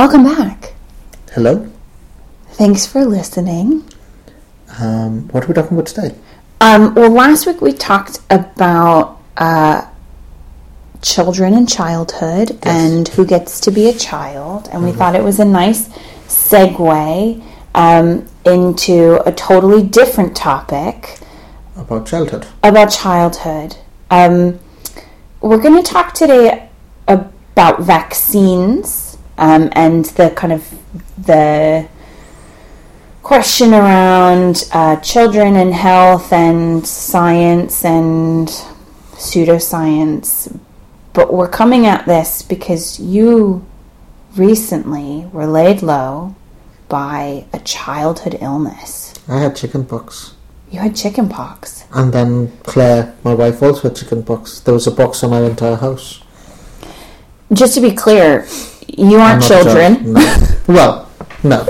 Welcome back. Hello. Thanks for listening. Um, what are we talking about today? Um, well, last week we talked about uh, children and childhood and who gets to be a child, and we thought it was a nice segue um, into a totally different topic About childhood. about childhood. Um, we're going to talk today about vaccines um, and the kind of the question around uh, children and health and science and pseudoscience. But we're coming at this because you recently were laid low by a childhood illness. I had chicken pox. You had chickenpox. And then Claire, my wife, also had chicken pox. There was a box on our entire house. Just to be clear, you aren't children. No. well, no.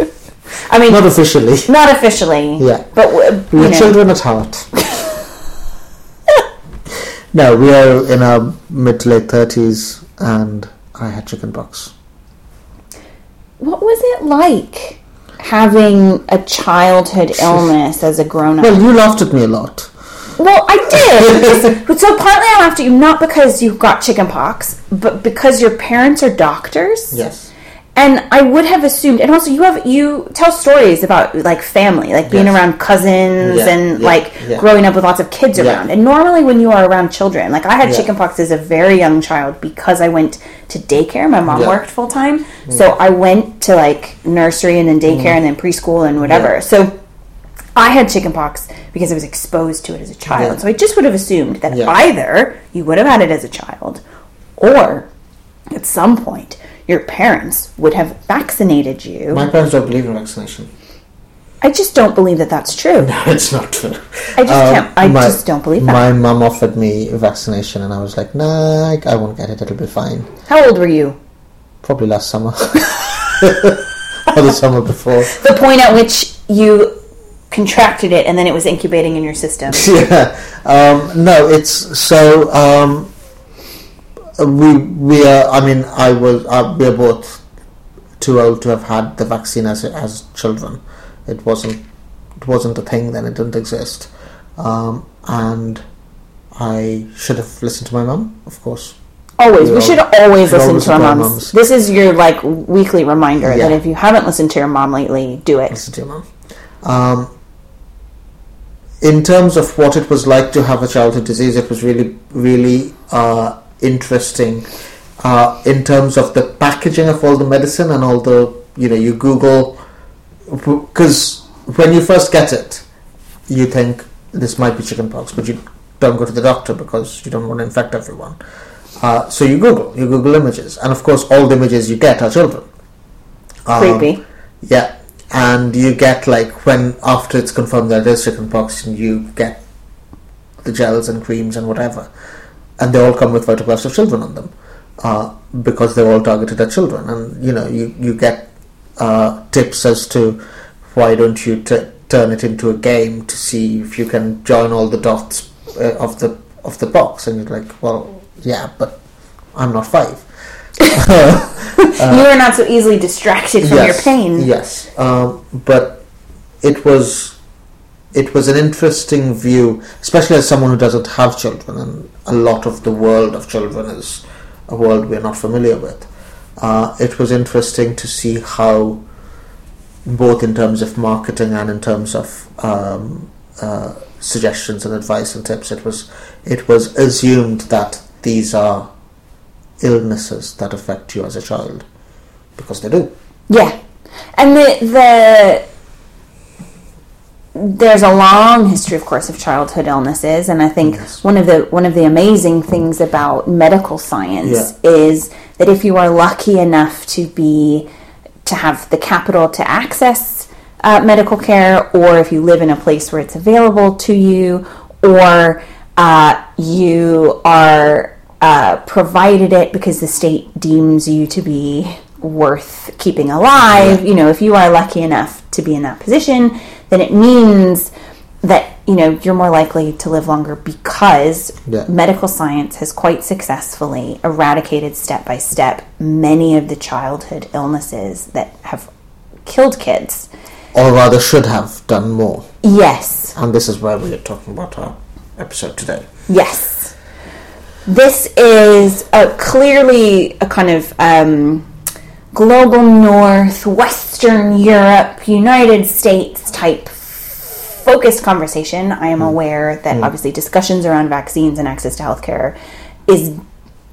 I mean, Not officially. not, officially. Yeah. But uh, w- We're know, children at heart. no, we are in our mid to late 30s and I had chicken pox. what was it like having a childhood illness as a grown up? Well, you laughed at me a lot. Well, I did. Because- so partly I laughed at you not because you got chickenpox, but because your parents are doctors. Yes. And I would have assumed, and also you have you tell stories about like family, like being Yes. around cousins Yeah, and yeah, like yeah. growing up with lots of kids around. And normally when you are around children, like I had chickenpox as a very young child because I went to daycare. My mom. Mm. worked full time, so I went to like nursery and then daycare and then preschool and whatever. So I had chickenpox because I was exposed to it as a child. Yeah. So I just would have assumed that Yeah. either you would have had it as a child, or at some point your parents would have vaccinated you. My parents don't believe in vaccination. I just don't believe that that's true. No, it's not true. I just Um, can't. I my- just don't believe that. My mum offered me vaccination, and I was like, "Nah, I, I won't get it. It'll be fine." How old were you? Probably last summer or the summer before. The point at which you contracted it and then it was incubating in your system. yeah. Um, no, it's so. Um, we we are. I mean, I was. Uh, we are both too old to have had the vaccine as as children. It wasn't. It wasn't a thing then. It didn't exist. Um, and I should have listened to my mum, of course. Always. We We should always should listen always to our our moms. This is your like weekly reminder that if you haven't listened to your mom lately, do it. listen to your mum. Um, in terms of what it was like to have a childhood disease, it was really, really uh, interesting. Uh, in terms of the packaging of all the medicine and all the, you know, you Google, because when you first get it, you think this might be chickenpox, but you don't go to the doctor because you don't want to infect everyone. Uh, so you Google, you Google images, and of course, all the images you get are children. Um, Creepy. yeah, and you get like when after it's confirmed that it is chickenpox, and you get the gels and creams and whatever, and they all come with photographs of children on them, uh, because they're all targeted at children, and you know you you get uh, tips as to why don't you t- turn it into a game to see if you can join all the dots uh, of the of the box, and you're like, well, yeah, but I'm not five. you are not so easily distracted from your pain. Yes, um, but it was it was an interesting view, especially as someone who doesn't have children, and a lot of the world of children is a world we're not familiar with. Uh, it was interesting to see how, both in terms of marketing and in terms of um, uh, suggestions and advice and tips, it was it was assumed that these are illnesses that affect you as a child because they do. Yeah, and the the there's a long history, of course, of childhood illnesses, and I think one of the one of the amazing things about medical science Yeah. is that if you are lucky enough to be to have the capital to access uh, medical care, or if you live in a place where it's available to you, or uh, you are uh, provided it because the state deems you to be worth keeping alive. You know, if you are lucky enough to be in that position, then it means that you know you're more likely to live longer because Yeah. medical science has quite successfully eradicated step by step many of the childhood illnesses that have killed kids. Or rather, should have done more. Yes, And this is where we are talking about our episode today. yes. This is a, clearly a kind of um, global north, Western Europe, United States type focused conversation. I am hmm. aware that hmm. obviously discussions around vaccines and access to healthcare is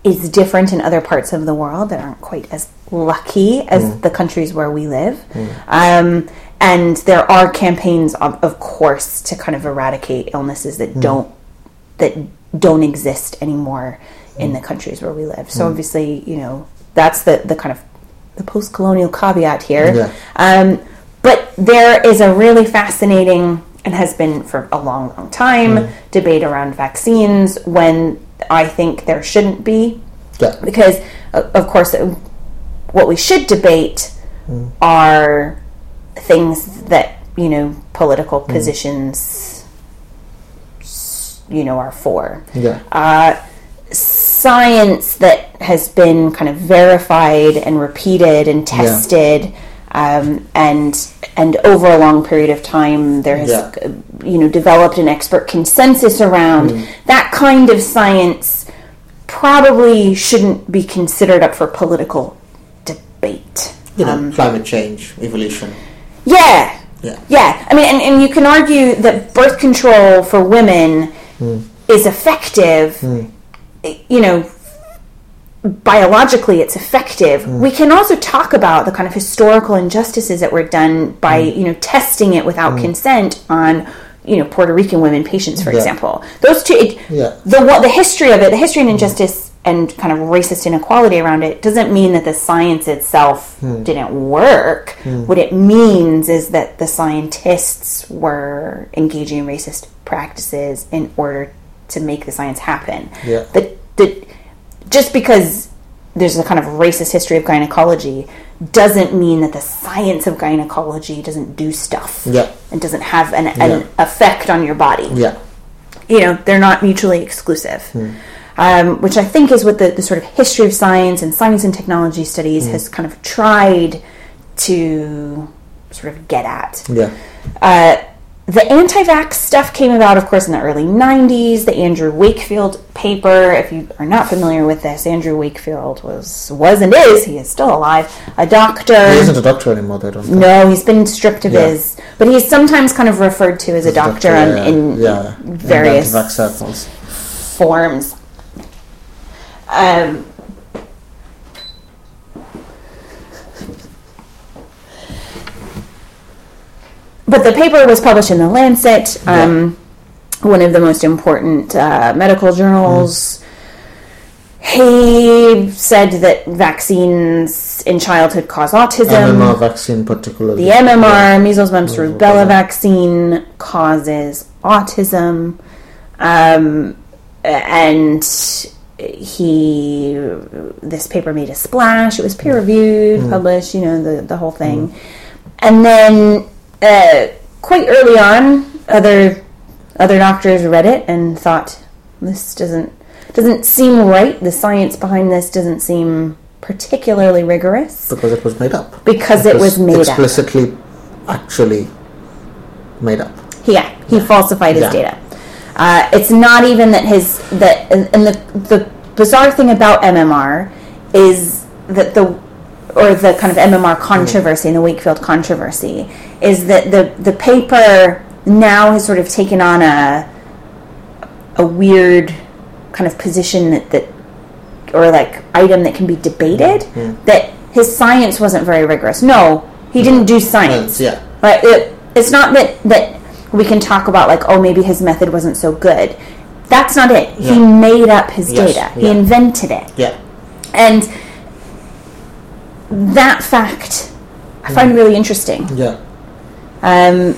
is different in other parts of the world that aren't quite as lucky as hmm. the countries where we live. Um, and there are campaigns, of, of course, to kind of eradicate illnesses that don't that don't exist anymore in the hmm. countries where we live. So hmm. obviously, you know, that's the the kind of the post-colonial caveat here. Yeah. Um, but there is a really fascinating and has been for a long, long time hmm. debate around vaccines when I think there shouldn't be Yeah. because of course uh, what we should debate are things that you know political positions s- you know are for Yeah. uh, science that has been kind of verified and repeated and tested um, and and over a long period of time there has Yeah. uh, you know developed an expert consensus around that kind of science probably shouldn't be considered up for political debate You know, Um, climate change, evolution. yeah. Yeah. Yeah. I mean, and, and you can argue that birth control for women Mm. is effective. Mm. You know, biologically it's effective. Mm. We can also talk about the kind of historical injustices that were done by, you know, testing it without consent on you know Puerto Rican women patients for Yeah. example those two it, Yeah. the what the history of it the history and injustice and kind of racist inequality around it doesn't mean that the science itself hmm. didn't work hmm. what it means is that the scientists were engaging in racist practices in order to make the science happen Yeah. that that just because there's a kind of racist history of gynecology doesn't mean that the science of gynecology doesn't do stuff Yeah. and doesn't have an, Yeah. an effect on your body Yeah. you know they're not mutually exclusive hmm. Um, which i think is what the, the sort of history of science and science and technology studies has kind of tried to sort of get at Yeah. uh, the anti-vax stuff came about, of course, in the early '90s. The Andrew Wakefield paper. If you are not familiar with this, Andrew Wakefield was was and is he is still alive, a doctor. He isn't a doctor anymore, they don't think. No, he's been stripped of Yeah. his, but he's sometimes kind of referred to as a doctor, on, yeah, in yeah, various in forms. Um, but the paper was published in the Lancet, um, one of the most important uh, medical journals. He said that vaccines in childhood cause autism. MMR vaccine particularly. The MMR, measles, mumps, rubella. vaccine causes autism, um, and he this paper made a splash. It was peer reviewed, Hmm. published, you know, the the whole thing, and then uh, quite early on, other other doctors read it and thought this doesn't doesn't seem right. The science behind this doesn't seem particularly rigorous Because it was made up. because it was made up. explicitly actually made up. Yeah, he falsified his Yeah. data. Uh, it's not even that his that and, and the the bizarre thing about MMR is that the or the kind of MMR controversy and the Wakefield controversy is that the the paper now has sort of taken on a a weird kind of position that that or like item that can be debated that his science wasn't very rigorous. No, he didn't do science. Yeah. Right. It, it's not that that we can talk about like, oh, maybe his method wasn't so good. That's not it. He made up his Yes, data. He invented it. Yeah. And that fact I find really interesting. Yeah. Um,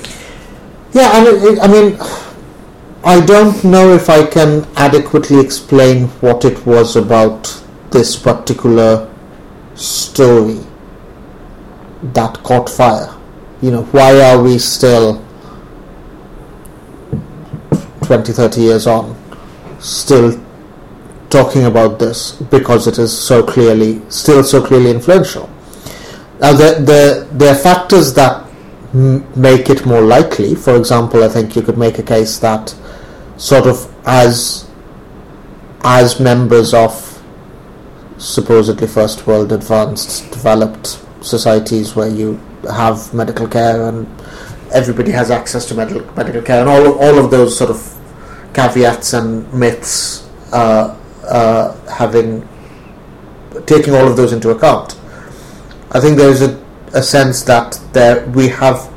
Yeah, I mean, I mean, I don't know if I can adequately explain what it was about this particular story that caught fire. You know, why are we still 20, 30 years on still talking about this because it is so clearly, still so clearly influential? Now, there, there, there are factors that m- make it more likely. For example, I think you could make a case that sort of as as members of supposedly first world advanced developed societies where you have medical care and everybody has access to medical medical care and all all of those sort of caveats and myths uh, uh, having taking all of those into account I think there is a, a sense that there we have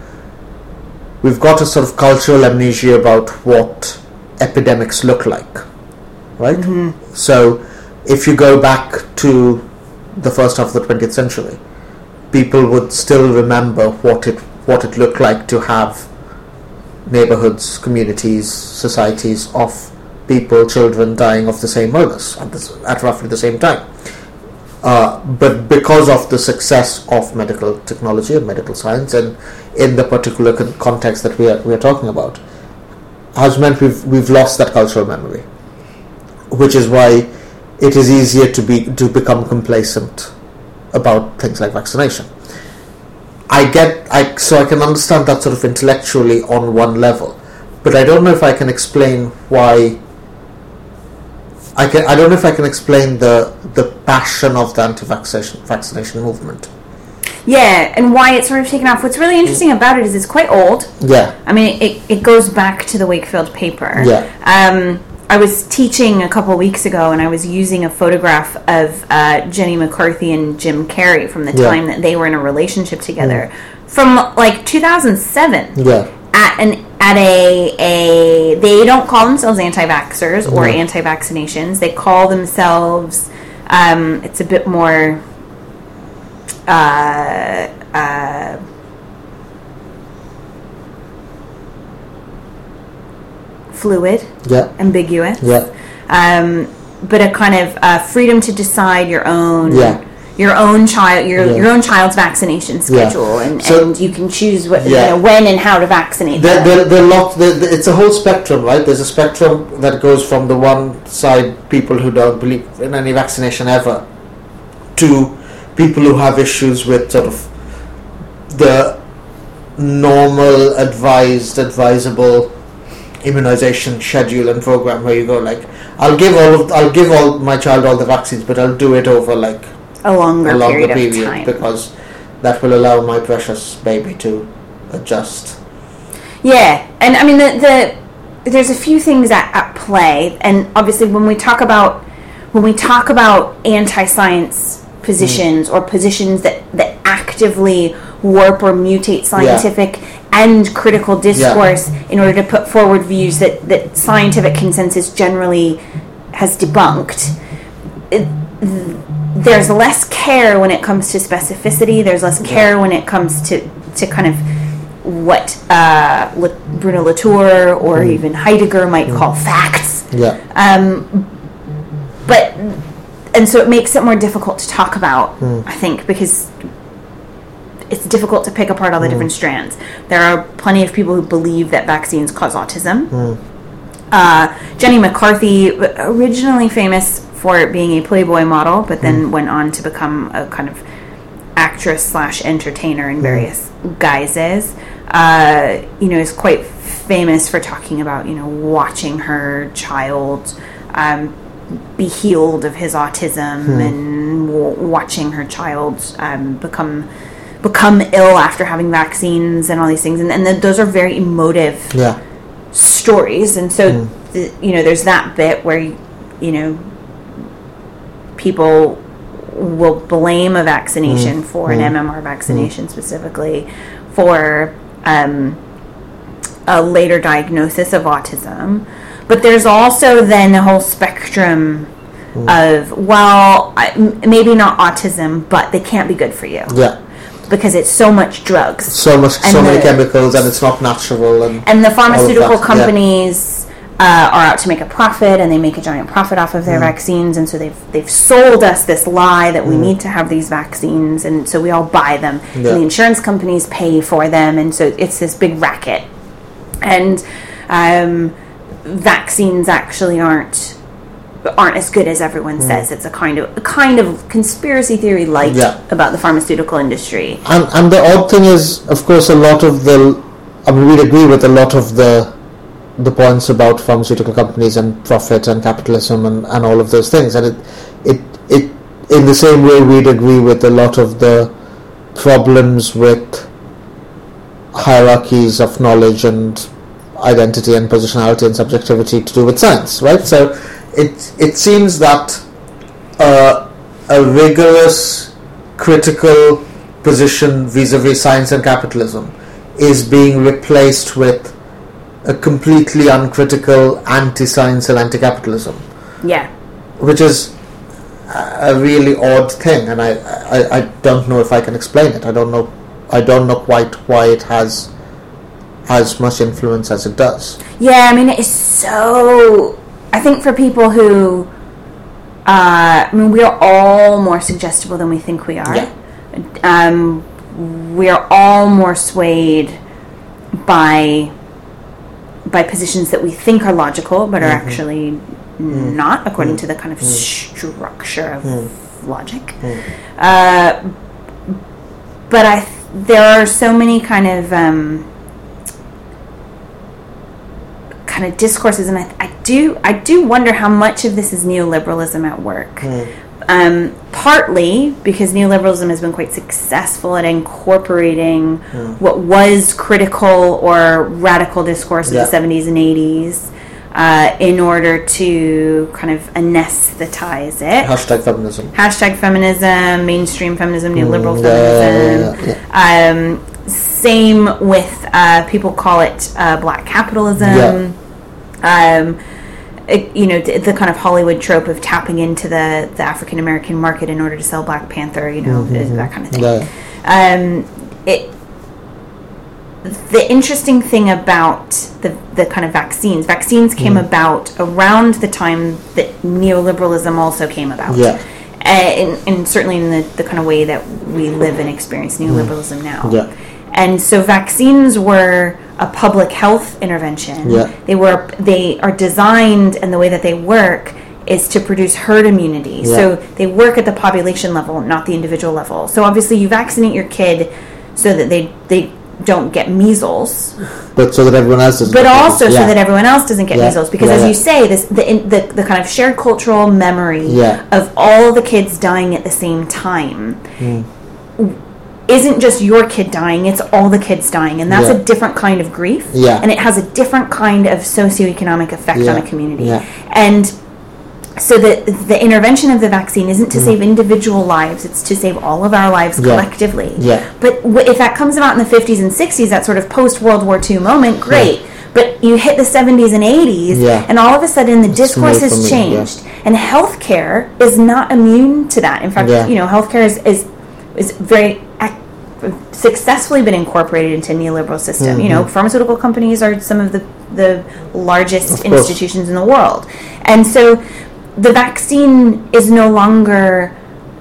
we've got a sort of cultural amnesia about what epidemics look like, right? So if you go back to the first half of the 20th century, people would still remember what it what it looked like to have neighborhoods, communities, societies of people, children dying of the same illness at, at roughly the same time. Uh, but because of the success of medical technology and medical science, and in the particular con- context that we are we are talking about, has meant we've we've lost that cultural memory, which is why it is easier to be to become complacent about things like vaccination. I get I so I can understand that sort of intellectually on one level, but I don't know if I can explain why. I can I don't know if I can explain the the passion of the anti-vaccination vaccination movement. yeah, and why it's sort of taken off. What's really interesting about it is it's quite old. Yeah, I mean, it, it goes back to the Wakefield paper. Yeah. Um, I was teaching a couple weeks ago, and I was using a photograph of uh, Jenny McCarthy and Jim Carrey from the Yeah. time that they were in a relationship together, from like 2007. yeah, At an at a a they don't call themselves anti-vaxxers or anti-vaccinations. They call themselves. Um, it's a bit more. Uh, uh, fluid yeah, ambiguous. yeah, Um, but a kind of uh, freedom to decide your own Yeah. your own child your Yeah. your own child's vaccination Yeah. schedule and, So- and you can choose what Yeah. you know, when and how to vaccinate there, them. there, there are lot, there, there- it's a whole spectrum, right? There's a spectrum that goes from the one side, people who don't believe in any vaccination ever, to people who have issues with sort of the normal, advised, advisable immunization schedule and program where you go like, I'll give all of, I'll give all my child all the vaccines, but I'll do it over like a longer, a longer period, of period time. because that will allow my precious baby to adjust. Yeah, and I mean the, the there's a few things at, at play, and obviously when we talk about when we talk about anti-science positions mm. or positions that that actively warp or mutate scientific and critical discourse in order to put forward views that that scientific consensus generally has debunked. It, there's less care when it comes to specificity. There's less care when it comes to to kind of what uh, Bruno Latour or even Heidegger might call facts. Yeah. Um, but and so it makes it more difficult to talk about. I think because it's difficult to pick apart all the different strands. There are plenty of people who believe that vaccines cause autism. Uh, Jenny McCarthy, originally famous for being a Playboy model, but then went on to become a kind of actress slash entertainer in various guises. Uh, you know, is quite famous for talking about you know watching her child um, be healed of his autism and w- watching her child um, become become ill after having vaccines and all these things, and, and then those are very emotive Yeah. stories. And so hmm. the, you know there's that bit where you know people will blame a vaccination hmm. for an MMR vaccination hmm. specifically for um, a later diagnosis of autism. But there's also then a whole spectrum of well, I- m- maybe not autism, but they can't be good for you. Yeah. Because it's so much drugs. So much, so And many chemicals, and it's not natural. And and the pharmaceutical that, yeah. companies uh, are out to make a profit, and they make a giant profit off of their Mm. vaccines, and so they've they've sold us this lie that we need to have these vaccines, and so we all buy them, Yeah. and the insurance companies pay for them, and so it's this big racket, and um, vaccines actually aren't aren't as good as everyone says. It's a kind of a kind of conspiracy theory Mm. Yeah. about the pharmaceutical industry. And, and the odd thing is, of course, a lot of the, I mean, we'd agree with a lot of the, the points about pharmaceutical companies and profit and capitalism and, and all of those things. And it, it, it, in the same way, we'd agree with a lot of the problems with hierarchies of knowledge and identity and positionality and subjectivity to do with science, right? So it, it seems that uh, a rigorous critical position vis-a-vis science and capitalism is being replaced with a completely uncritical anti-science and anti-capitalism, Yeah. which is a really odd thing, and I, I, I don't know if I can explain it. I don't know I don't know quite why it has as much influence as it does. Yeah, I mean, it's so. I think for people who. Uh, I mean, we are all more suggestible than we think we are. Yeah. Um, we are all more swayed by by positions that we think are logical, but are actually not, according to the kind of structure of logic. Uh, but I, th- there are so many kind of. Um, kind of discourses and I, I do I do wonder how much of this is neoliberalism at work um, partly because neoliberalism has been quite successful at incorporating what was critical or radical discourse of Yeah. the 70s and 80s uh, in order to kind of anesthetize it Hashtag feminism. hashtag feminism, mainstream feminism, neoliberal Mm, yeah, feminism. yeah, Um, same with uh, people call it uh, black capitalism. Um, it- you know the, the kind of Hollywood trope of tapping into the, the African American market in order to sell Black Panther. You know that kind of thing. Yeah. Um, it the interesting thing about the, the kind of vaccines vaccines came about around the time that neoliberalism also came about Yeah. and, and certainly in the, the kind of way that we live and experience neoliberalism now Yeah. and so vaccines were a public health intervention Yeah. they were they are designed and the way that they work is to produce herd immunity Yeah. so they work at the population level not the individual level so obviously you vaccinate your kid so that they they don't get measles But so that everyone else doesn't. but get also measles. so that everyone else doesn't get Yeah. measles because Yeah, as you say this the, in, the the kind of shared cultural memory of all the kids dying at the same time Hmm. Isn't just your kid dying it's all the kids dying and that's Yeah. a different kind of grief Yeah. and it has a different kind of socioeconomic effect on a community Yeah. and so the the intervention of the vaccine isn't to save individual lives it's to save all of our lives Yeah. collectively Yeah. but w- if that comes about in the 50s and 60s, that sort of post World War II moment, great. But you hit the 70s and 80s, Yeah. and all of a sudden the discourse has changed. And healthcare is not immune to that. In fact, Yeah. you know, healthcare is, is, is very successfully been incorporated into neoliberal system. You know, pharmaceutical companies are some of the, the largest Mm-hmm. Institutions in the world. And so the vaccine is no longer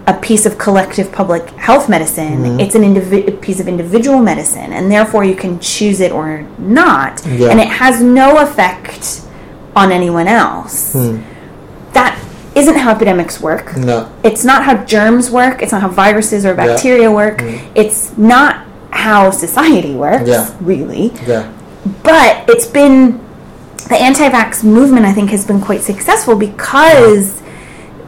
a piece of collective public health medicine. Mm-hmm. It's an indivi- piece of individual medicine, and therefore you can choose it or not. Yeah. And it has no effect on anyone else. Hmm. That isn't how epidemics work. No. It's not how germs work. It's not how viruses or bacteria work. Mm. It's not how society works, Yeah. really Yeah. but it's been the anti-vax movement i think has been quite successful because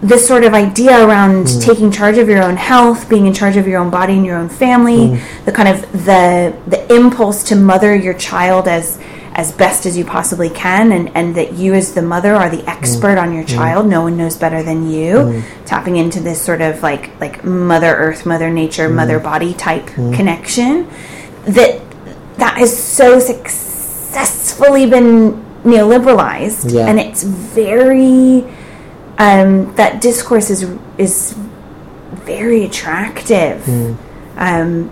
this sort of idea around mm. taking charge of your own health being in charge of your own body and your own family mm. the kind of the the impulse to mother your child as as best as you possibly can and and that you as the mother are the expert on your mm-hmm. child. No one knows better than you. Mm-hmm. Tapping into this sort of like like mother earth mother nature mm-hmm. mother body type connection that that has so successfully been neoliberalized, Yeah. and it's very um, that discourse is is very attractive. Um,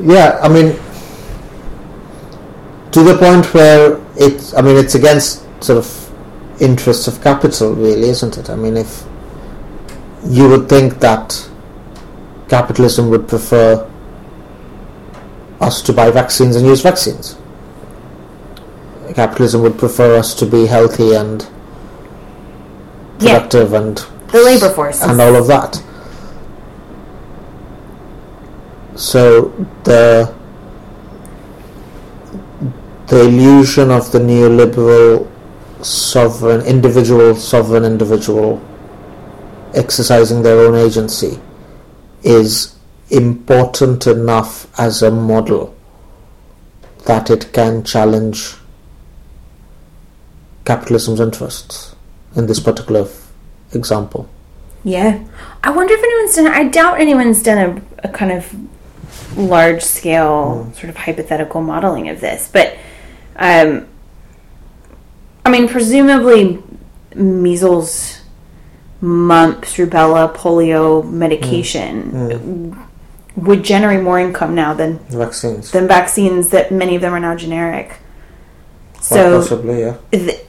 Yeah, I mean, to the point where it's, I mean, it's against sort of interests of capital, really, isn't it? I mean, if you would think that capitalism would prefer us to buy vaccines and use vaccines. Capitalism would prefer us to be healthy and yeah, productive and the labor force. and all of that. So the the illusion of the neoliberal sovereign individual sovereign individual exercising their own agency is important enough as a model that it can challenge capitalism's interests in this particular example. Yeah. I wonder if anyone's done I doubt anyone's done a, a kind of large scale hmm. sort of hypothetical modeling of this. But um I mean presumably measles, mumps, rubella, polio medication would generate more income now than Vaccines. than vaccines that many of them are now generic. Quite So possibly, yeah. th-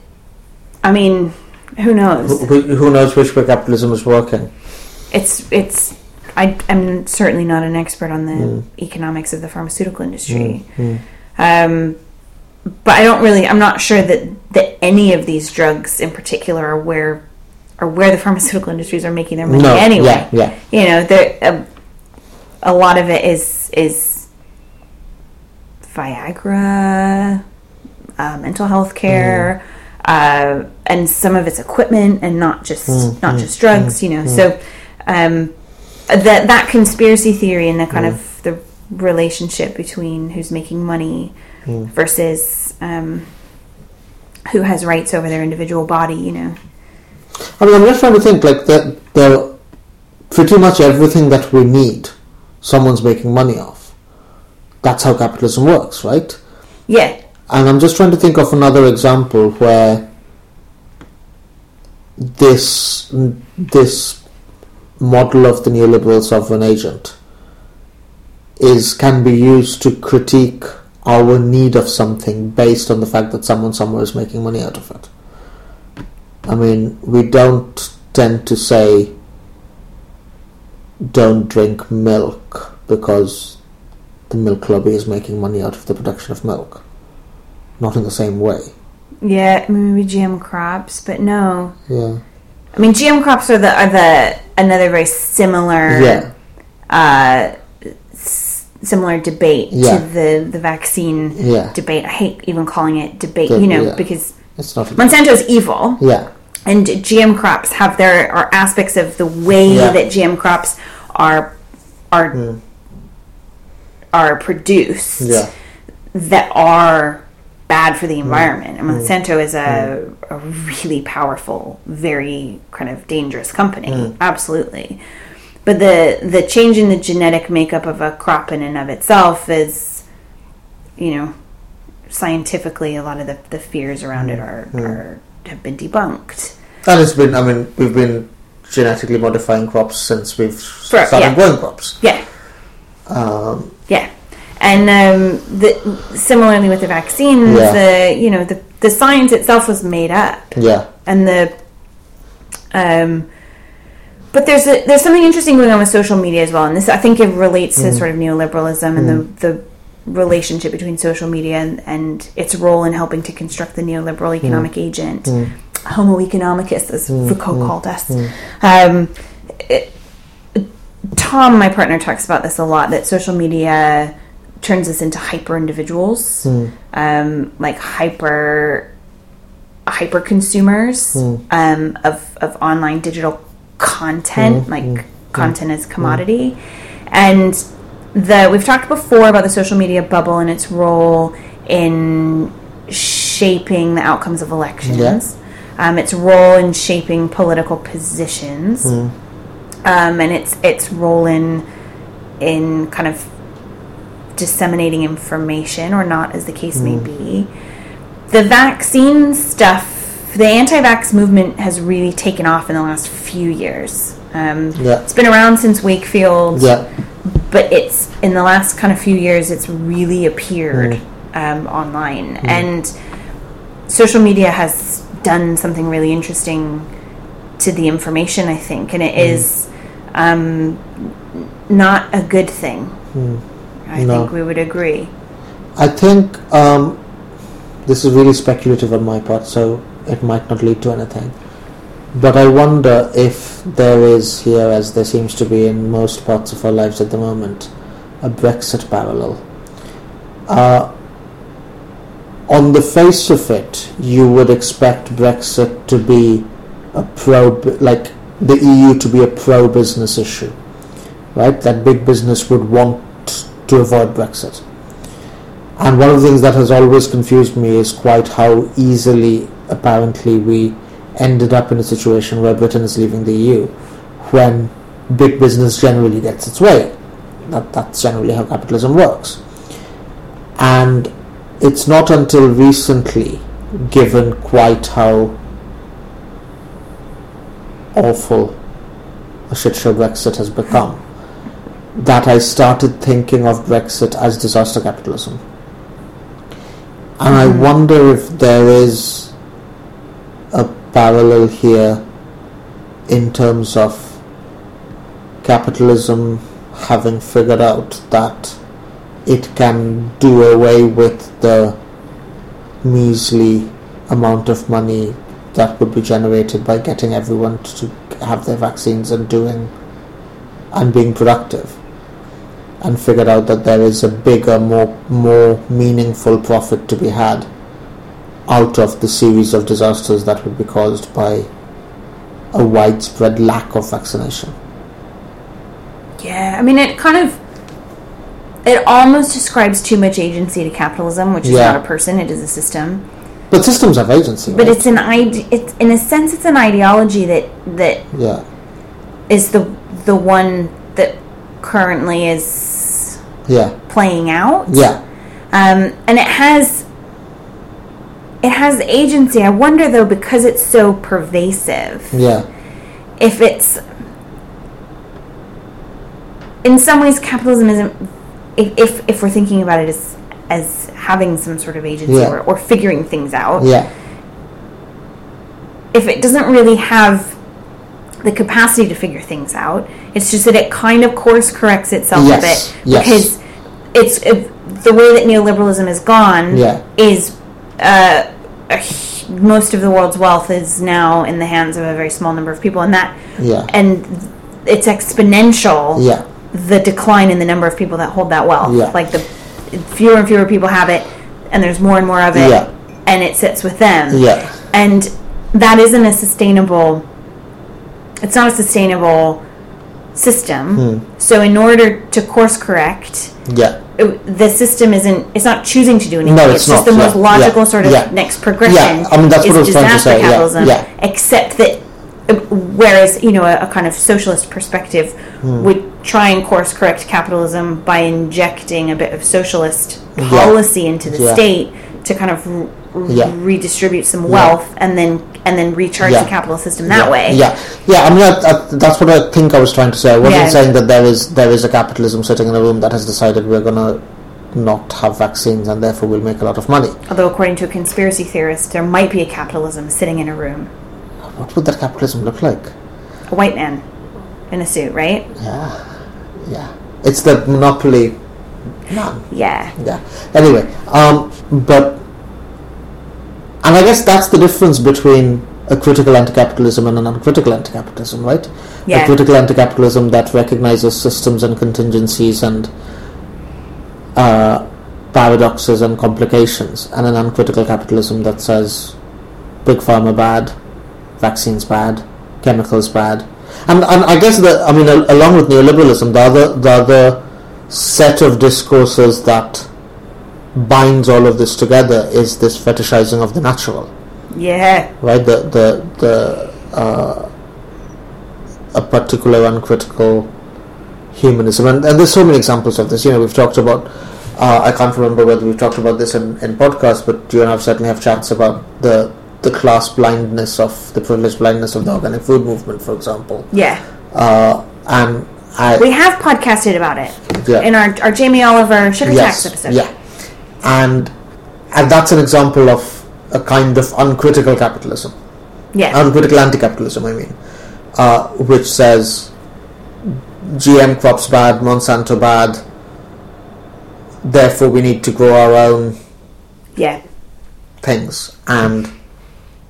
I mean, who knows? Who, who knows which way capitalism is working? it's it's I, I'm certainly not an expert on the Mm. economics of the pharmaceutical industry, um, but I don't really. I'm not sure that that any of these drugs in particular are where are where the pharmaceutical industries are making their money No, anyway. yeah, yeah. You know, there a, a lot of it is is Viagra, uh, mental health care. Uh, and some of it's equipment, and not just not just drugs, you know. So, um, that that conspiracy theory and the kind of the relationship between who's making money versus um, who has rights over their individual body, you know. I mean, I'm just trying to think like that. There, pretty much everything that we need, someone's making money off. That's how capitalism works, right? Yeah, And I'm just trying to think of another example where this this model of the neoliberal sovereign agent is can be used to critique our need of something based on the fact that someone somewhere is making money out of it. I mean, we don't tend to say don't drink milk because the milk lobby is making money out of the production of milk. Not in the same way. yeah, maybe GM crops, but no. Yeah. I mean, GM crops are the are the another very similar Yeah. uh, similar debate Yeah. to the the vaccine Yeah. debate. I hate even calling it debate, you know, yeah. because It's not. Monsanto's evil. yeah. and GM crops have there are aspects of the way that GM crops are are hmm. are produced Yeah. that are bad for the hmm. environment. And hmm. Monsanto is a, a really powerful, very kind of dangerous company. Absolutely. But the the change in the genetic makeup of a crop in and of itself is, you know, scientifically a lot of the, the fears around it are, are have been debunked. And it's been. I mean, we've been genetically modifying crops since we've started yeah. growing crops. Yeah. Um, Yeah, and um, the, similarly with the vaccines, Yeah. the you know the the science itself was made up, yeah. and the um, but there's a, there's something interesting going on with social media as well, and this I think it relates to mm. sort of neoliberalism and the mm. the relationship between social media and, and its role in helping to construct the neoliberal mm. economic agent, Homo economicus, as Foucault called us. Um, it- Tom, my partner, talks about this a lot. That social media turns us into hyper individuals, um, like hyper hyper consumers um, of of online digital content, mm-hmm. like mm-hmm. content as mm-hmm. commodity, and the we've talked before about the social media bubble and its role in shaping the outcomes of elections. Um, its role in shaping political positions, um, and its its role in in kind of disseminating information or not, as the case may be. The vaccine stuff, the anti vax movement has really taken off in the last few years. Um, Yeah. It's been around since Wakefield, Yeah. but it's in the last kind of few years, it's really appeared um, online. And social media has done something really interesting to the information, I think, and it is um, not a good thing. I No. think we would agree. I think um, this is really speculative on my part, so it might not lead to anything. But I wonder if there is here, as there seems to be in most parts of our lives at the moment, a Brexit parallel. Uh, on the face of it, you would expect Brexit to be a pro, like the EU to be a pro business issue, right? That big business would want to avoid Brexit. And one of the things that has always confused me is quite how easily, apparently, we ended up in a situation where Britain is leaving the EU when big business generally gets its way. That, that's generally how capitalism works. And it's not until recently, given quite how awful a shit show Brexit has become, that I started thinking of Brexit as disaster capitalism. And I mm-hmm. wonder if there is a parallel here in terms of capitalism having figured out that it can do away with the measly amount of money that would be generated by getting everyone to have their vaccines and doing and being productive and figured out that there is a bigger more more meaningful profit to be had out of the series of disasters that would be caused by a widespread lack of vaccination Yeah, I mean, it kind of. It almost describes too much agency to capitalism, which is Yeah. not a person; it is a system. but systems have agency But right? it's an ide- It's in a sense, it's an ideology that that yeah is the the one that currently is yeah playing out. yeah um, and it has it has agency. I wonder though, because it's so pervasive, yeah if it's in some ways capitalism isn't. If if, we're thinking about it as as having some sort of agency Yeah. or, or figuring things out, yeah if it doesn't really have the capacity to figure things out, it's just that it kind of course corrects itself Yes, a bit yes. because it's it, the way that neoliberalism is gone Yeah. is uh, most of the world's wealth is now in the hands of a very small number of people, and that yeah and it's exponential. yeah The decline in the number of people that hold that wealth, Yeah. like the fewer and fewer people have it, and there's more and more of it, Yeah. and it sits with them yeah and that isn't a sustainable it's not a sustainable system Hmm. so in order to course correct yeah it- the system isn't it's not choosing to do anything No, it's, it's just not, the most logical yeah, sort of yeah. next progression Yeah, I mean, that's what I was trying to say, yeah, capitalism yeah. except that whereas you know a, a kind of socialist perspective Hmm. would try and course correct capitalism by injecting a bit of socialist policy into the Yeah. state to kind of Yeah. redistribute some wealth and then and then recharge Yeah. the capital system that yeah, way. Yeah, yeah. I mean, that, that, that's what I think I was trying to say. I wasn't Yeah. saying that there is there is a capitalism sitting in a room that has decided we're gonna not have vaccines and therefore we'll make a lot of money. Although, according to a conspiracy theorist, there might be a capitalism sitting in a room. What would that capitalism look like? A white man in a suit, right? Yeah, yeah. It's the monopoly. Yeah. Yeah. Anyway, um, but and I guess that's the difference between a critical anti-capitalism and an uncritical anti-capitalism, right? Yeah. A critical anti-capitalism that recognizes systems and contingencies and uh, paradoxes and complications, and an uncritical capitalism that says big pharma bad, vaccines bad, chemicals bad, and and I guess that I mean along with neoliberalism, the other the other set of discourses that binds all of this together is this fetishizing of the natural Yeah. right? The the the uh, a particular uncritical humanism, and, and there's so many examples of this. You know, we've talked about uh, I can't remember whether we've talked about this in, in podcast, but you and I have certainly have chats about the the class blindness of the privileged blindness of the organic food movement, for example. Yeah. Uh, and I, We have podcasted about it Yeah. in our, our Jamie Oliver Sugar Tax episode. Yeah, and and that's an example of a kind of uncritical capitalism, Yeah. uncritical anti-capitalism. I mean, uh, which says GM crops bad, Monsanto bad. Therefore, we need to grow our own yeah. things, and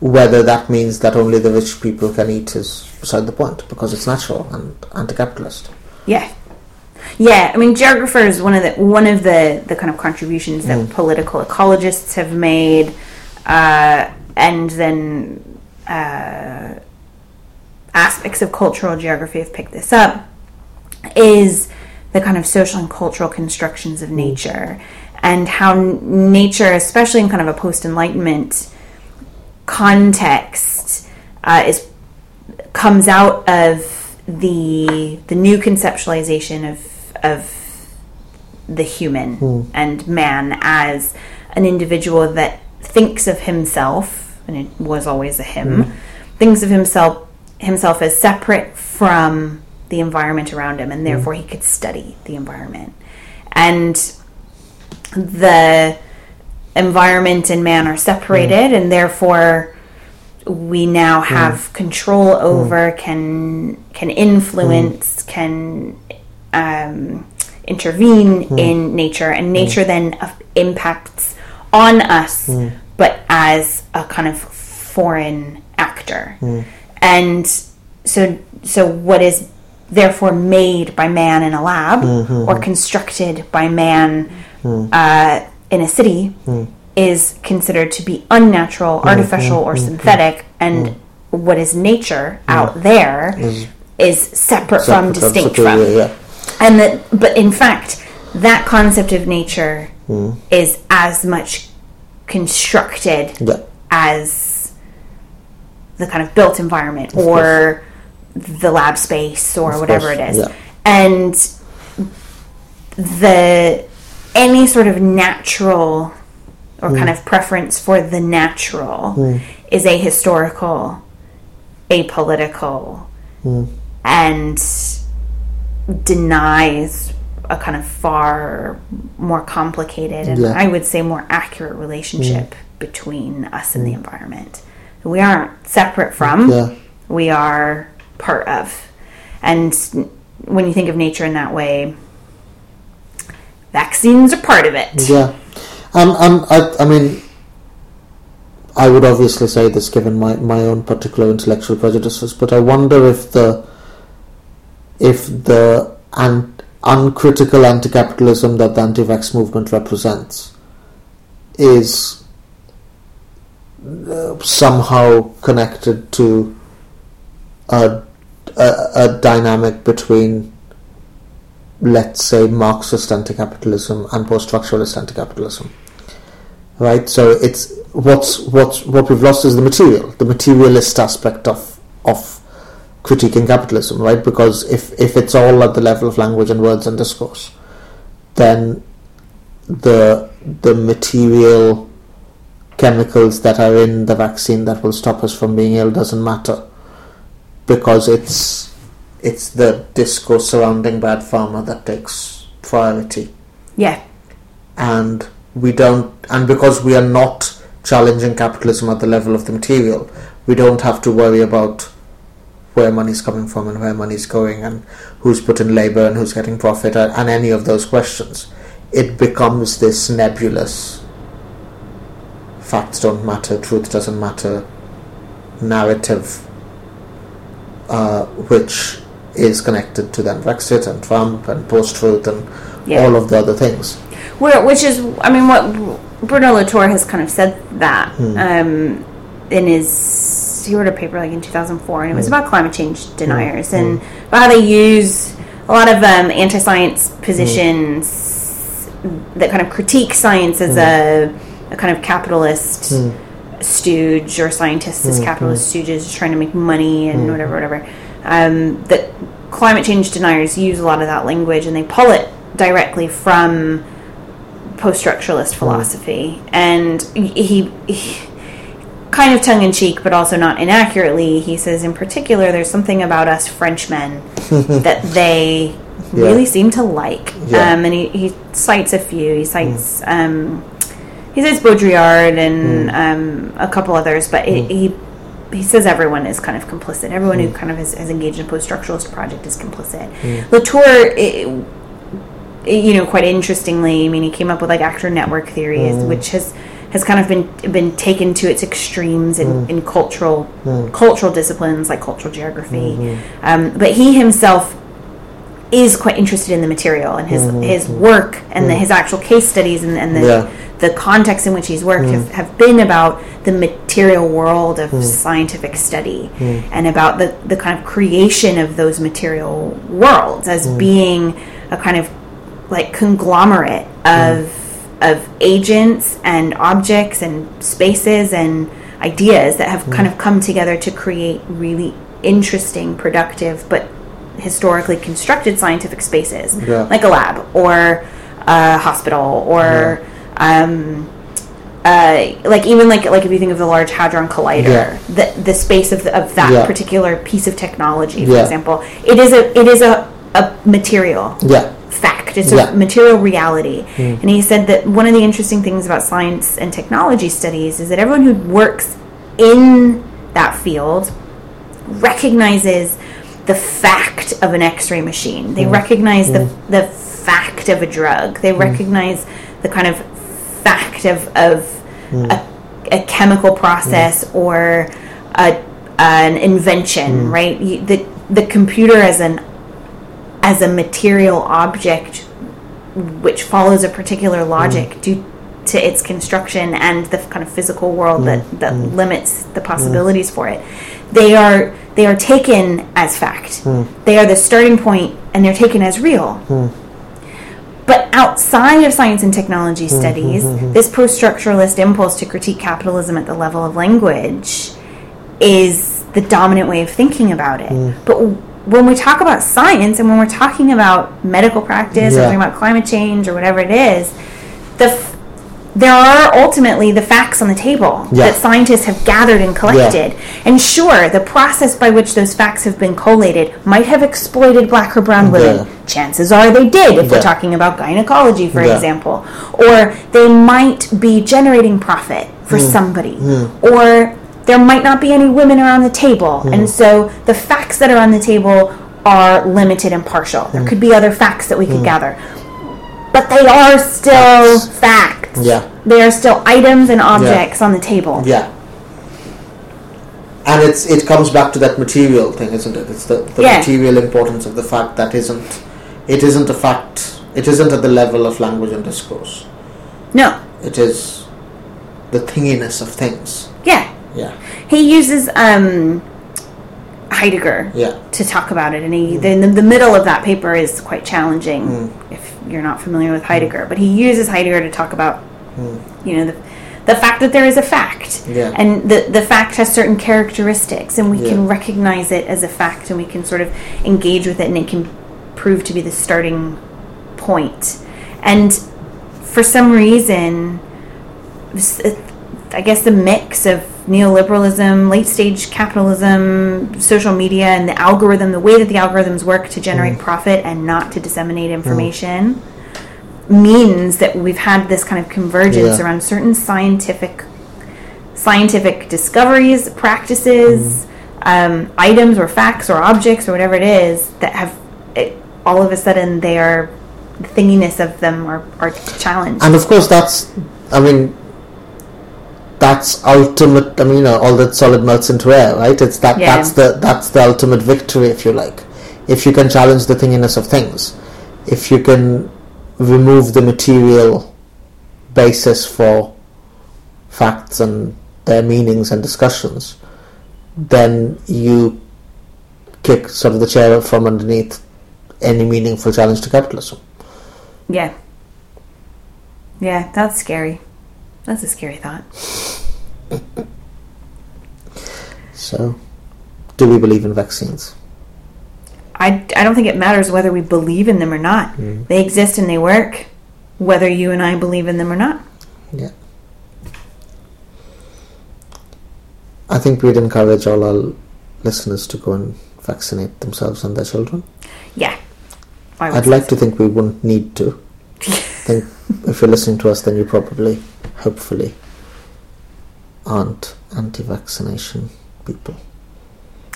whether that means that only the rich people can eat is beside the point because it's natural and anti-capitalist. Yeah. Yeah, I mean, geographer is one of the one of the the kind of contributions that Mm. political ecologists have made, uh, and then uh, aspects of cultural geography have picked this up. Is the kind of social and cultural constructions of nature, and how n- nature, especially in kind of a post Enlightenment context, uh, is comes out of the the new conceptualization of of the human hmm. and man as an individual that thinks of himself and it was always a him hmm. thinks of himself himself as separate from the environment around him and hmm. therefore he could study the environment. And the environment and man are separated and therefore we now have control over can can influence can um, intervene hmm. in nature and hmm. nature then uh, impacts on us hmm. but as a kind of foreign actor. And so so what is therefore made by man in a lab mm-hmm. or constructed by man uh, in a city is considered to be unnatural, artificial, or synthetic, and what is nature out there is separate, from, distinct from. yeah. And that, but in fact, that concept of nature is as much constructed Yeah. as the kind of built environment or the lab space or whatever course, it is. yeah. And the any sort of natural or kind of preference for the natural is a historical, apolitical, and denies a kind of far more complicated and Yeah. I would say more accurate relationship mm. between us and the mm. environment. We aren't separate from, Yeah. we are part of. And when you think of nature in that way, vaccines are part of it. Yeah, and and I, I mean, I would obviously say this given my, my own particular intellectual prejudices, but I wonder if the if the an, uncritical anti-capitalism that the anti-vax movement represents is uh, somehow connected to a, a, a dynamic between let's say Marxist anti-capitalism and post-structuralist anti-capitalism. Right? So it's what's what's what we've lost is the material, the materialist aspect of of critiquing capitalism, right? Because if if it's all at the level of language and words and discourse, then the the material chemicals that are in the vaccine that will stop us from being ill doesn't matter because it's it's the discourse surrounding bad pharma that takes priority Yeah. and we don't and because we are not challenging capitalism at the level of the material we don't have to worry about where money is coming from and where money is going and who's put in labor and who's getting profit and, any of those questions it becomes this nebulous facts don't matter truth doesn't matter narrative uh, which is connected to then Brexit and Trump and post-truth and Yeah. all of the other things Where, which is, I mean, what Bruno Latour has kind of said that Hmm. um, in his, he wrote a paper like in 2004, and it was mm. about climate change mm. deniers and mm. about how they use a lot of um, anti-science positions that kind of critique science as a, a kind of capitalist stooge or scientists as capitalist stooges trying to make money and whatever, whatever. Um, that climate change deniers use a lot of that language and they pull it directly from post-structuralist philosophy, and he, he kind of tongue in cheek, but also not inaccurately, he says in particular, there's something about us Frenchmen that they Yeah. really seem to like. Yeah. Um, and he, he cites a few. He cites um, he says Baudrillard and um, a couple others, but it, he he says everyone is kind of complicit. Everyone who kind of has, has engaged in a post-structuralist project is complicit. Latour. i i- you know, quite interestingly, I mean, he came up with like actor network theories, which has has kind of been been taken to its extremes in, mm. in cultural mm. cultural disciplines like cultural geography. Mm-hmm. Um, but he himself is quite interested in the material and his mm-hmm. his work and the, mm. his actual case studies and, and the Yeah. the context in which he's worked have, have been about the material world of scientific study and about the, the kind of creation of those material worlds as being a kind of like conglomerate of of agents and objects and spaces and ideas that have kind of come together to create really interesting, productive, but historically constructed scientific spaces, Yeah. like a lab or a hospital or um, uh, like even like like if you think of the Large Hadron Collider, Yeah. the the space of, the, of that Yeah. particular piece of technology, for Yeah. example, it is a it is a, a material Yeah. Fact. It's Yeah. a material reality. Hmm. And he said that one of the interesting things about science and technology studies is that everyone who works in that field recognizes the fact of an x-ray machine. They hmm. recognize the hmm. the fact of a drug. They recognize the kind of fact of of a, a chemical process or a, an invention, right? You, the the computer as an as a material object which follows a particular logic mm. due to its construction and the kind of physical world that, mm. that mm. limits the possibilities for it. They are they are taken as fact. They are the starting point and they're taken as real. But outside of science and technology mm-hmm, studies, mm-hmm. this post structuralist impulse to critique capitalism at the level of language is the dominant way of thinking about it. But when we talk about science and when we're talking about medical practice or talking about climate change or whatever it is, the f- there are ultimately the facts on the table Yeah. that scientists have gathered and collected. And sure, the process by which those facts have been collated might have exploited black or brown women. Yeah. Chances are they did, if we're talking about gynecology, for Yeah. example. Or they might be generating profit for Hmm. somebody. Or there might not be any women around the table. Hmm. And so the facts that are on the table are limited and partial. Hmm. There could be other facts that we could gather. But they are still facts. Yeah. They are still items and objects on the table. Yeah. And it's it comes back to that material thing, isn't it? It's the, the Yeah. material importance of the fact that isn't it isn't a fact it isn't at the level of language and discourse. No. It is the thinginess of things. Yeah. Yeah. He uses um, Heidegger Yeah. to talk about it, and he mm. the, the middle of that paper is quite challenging mm. if you're not familiar with Heidegger. But he uses Heidegger to talk about, mm. you know, the, the fact that there is a fact, Yeah. and the the fact has certain characteristics, and we Yeah. can recognize it as a fact, and we can sort of engage with it, and it can prove to be the starting point. And for some reason, I guess the mix of neoliberalism, late stage capitalism, social media, and the algorithm, the way that the algorithms work to generate mm. profit and not to disseminate mm. information, means that we've had this kind of convergence Yeah. around certain scientific scientific discoveries, practices, mm. um, items or facts or objects or whatever it is that have it, all of a sudden they are the thinginess of them are, are challenged. And of course that's I mean that's ultimate I mean all that solid melts into air, right? It's that Yeah. that's the that's the ultimate victory if you like. If you can challenge the thinginess of things. If you can remove the material basis for facts and their meanings and discussions, then you kick sort of the chair from underneath any meaningful challenge to capitalism. Yeah. Yeah, that's scary. That's a scary thought. So, do we believe in vaccines? I, I don't think it matters whether we believe in them or not. Mm-hmm. They exist and they work. whether you and I believe in them or not. Yeah. I think we'd encourage all our listeners to go and vaccinate themselves and their children. Yeah. I would like to think we wouldn't need to. I think if you're listening to us, then you probably, hopefully, aren't anti-vaccination people.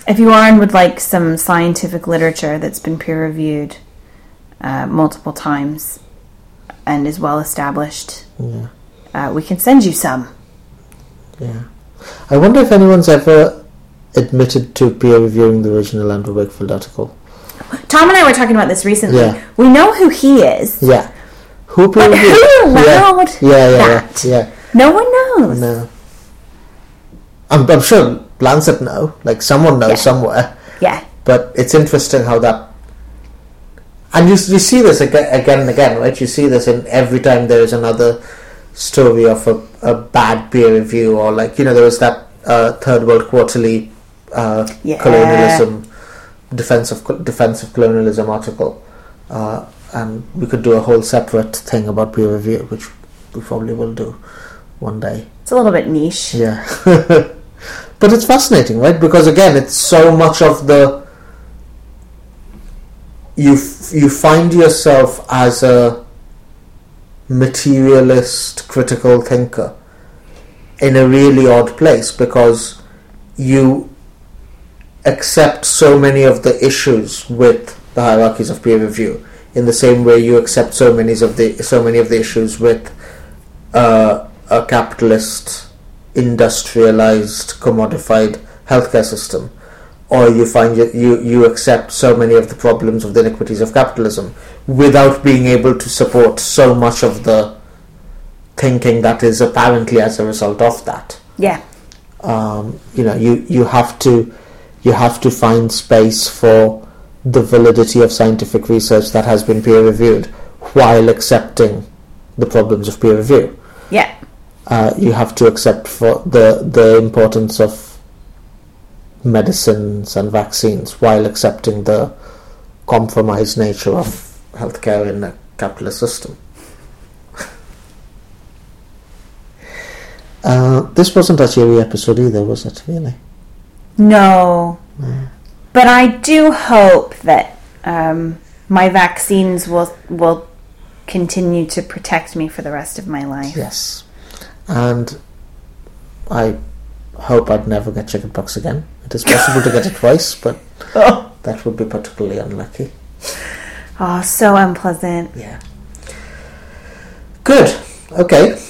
If you are and would like some scientific literature that's been peer reviewed uh, multiple times and is well established, Yeah, uh, we can send you some. yeah. I wonder if anyone's ever admitted to peer reviewing the original Andrew Wakefield article. Tom and I were talking about this recently. Yeah. We know who he is. Yeah. Who peer reviewed? who allowed yeah. Yeah, yeah, that? yeah, yeah. No one knows. No. I'm, I'm sure Lancet know, like someone knows Yeah. somewhere. Yeah. But it's interesting how that. And you, you see this again, again and again, right? You see this in every time there is another story of a, a bad peer review, or like, you know, there was that uh, Third World Quarterly uh, Yeah. colonialism, defense of, defense of colonialism article. Uh, and we could do a whole separate thing about peer review, which we probably will do one day. It's a little bit niche. Yeah. but it's fascinating, right? Because again, it's so much of the you f- you find yourself as a materialist critical thinker in a really odd place because you accept so many of the issues with the hierarchies of peer review in the same way you accept so many of the so many of the issues with uh, a capitalist industrialized commodified healthcare system or you find you, you you accept so many of the problems of the iniquities of capitalism without being able to support so much of the thinking that is apparently as a result of that Yeah. um, you know you you have to you have to find space for the validity of scientific research that has been peer reviewed while accepting the problems of peer review Yeah. Uh, you have to accept for the the importance of medicines and vaccines while accepting the compromised nature of healthcare in a capitalist system. uh, this wasn't a cheery episode either, was it? Really? No. But I do hope that um, my vaccines will will continue to protect me for the rest of my life. Yes. And I hope I'd never get chickenpox again. It is possible to get it twice, but Oh. that would be particularly unlucky. oh, so unpleasant. Yeah. Good. Okay.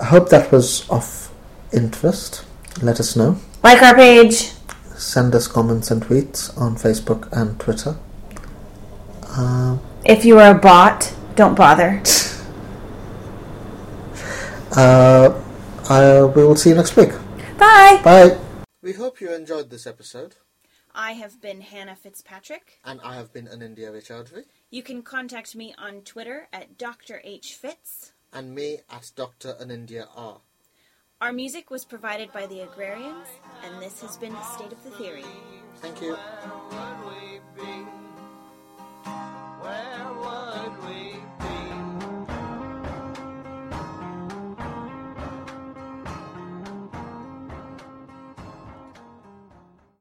I hope that was of interest. Let us know. Like our page. Send us comments and tweets on Facebook and Twitter. Uh, If you are a bot, don't bother. Uh, I, uh, we will see you next week. Bye. Bye. We hope you enjoyed this episode. I have been Hannah Fitzpatrick. And I have been Anindya Raychaudhuri. You can contact me on Twitter at Dr. H. Fitz. And me at Dr. Anindya R. Our music was provided by the Agrarians, and this has been State of the Theory. Thank you. Where would we be? Where would we be?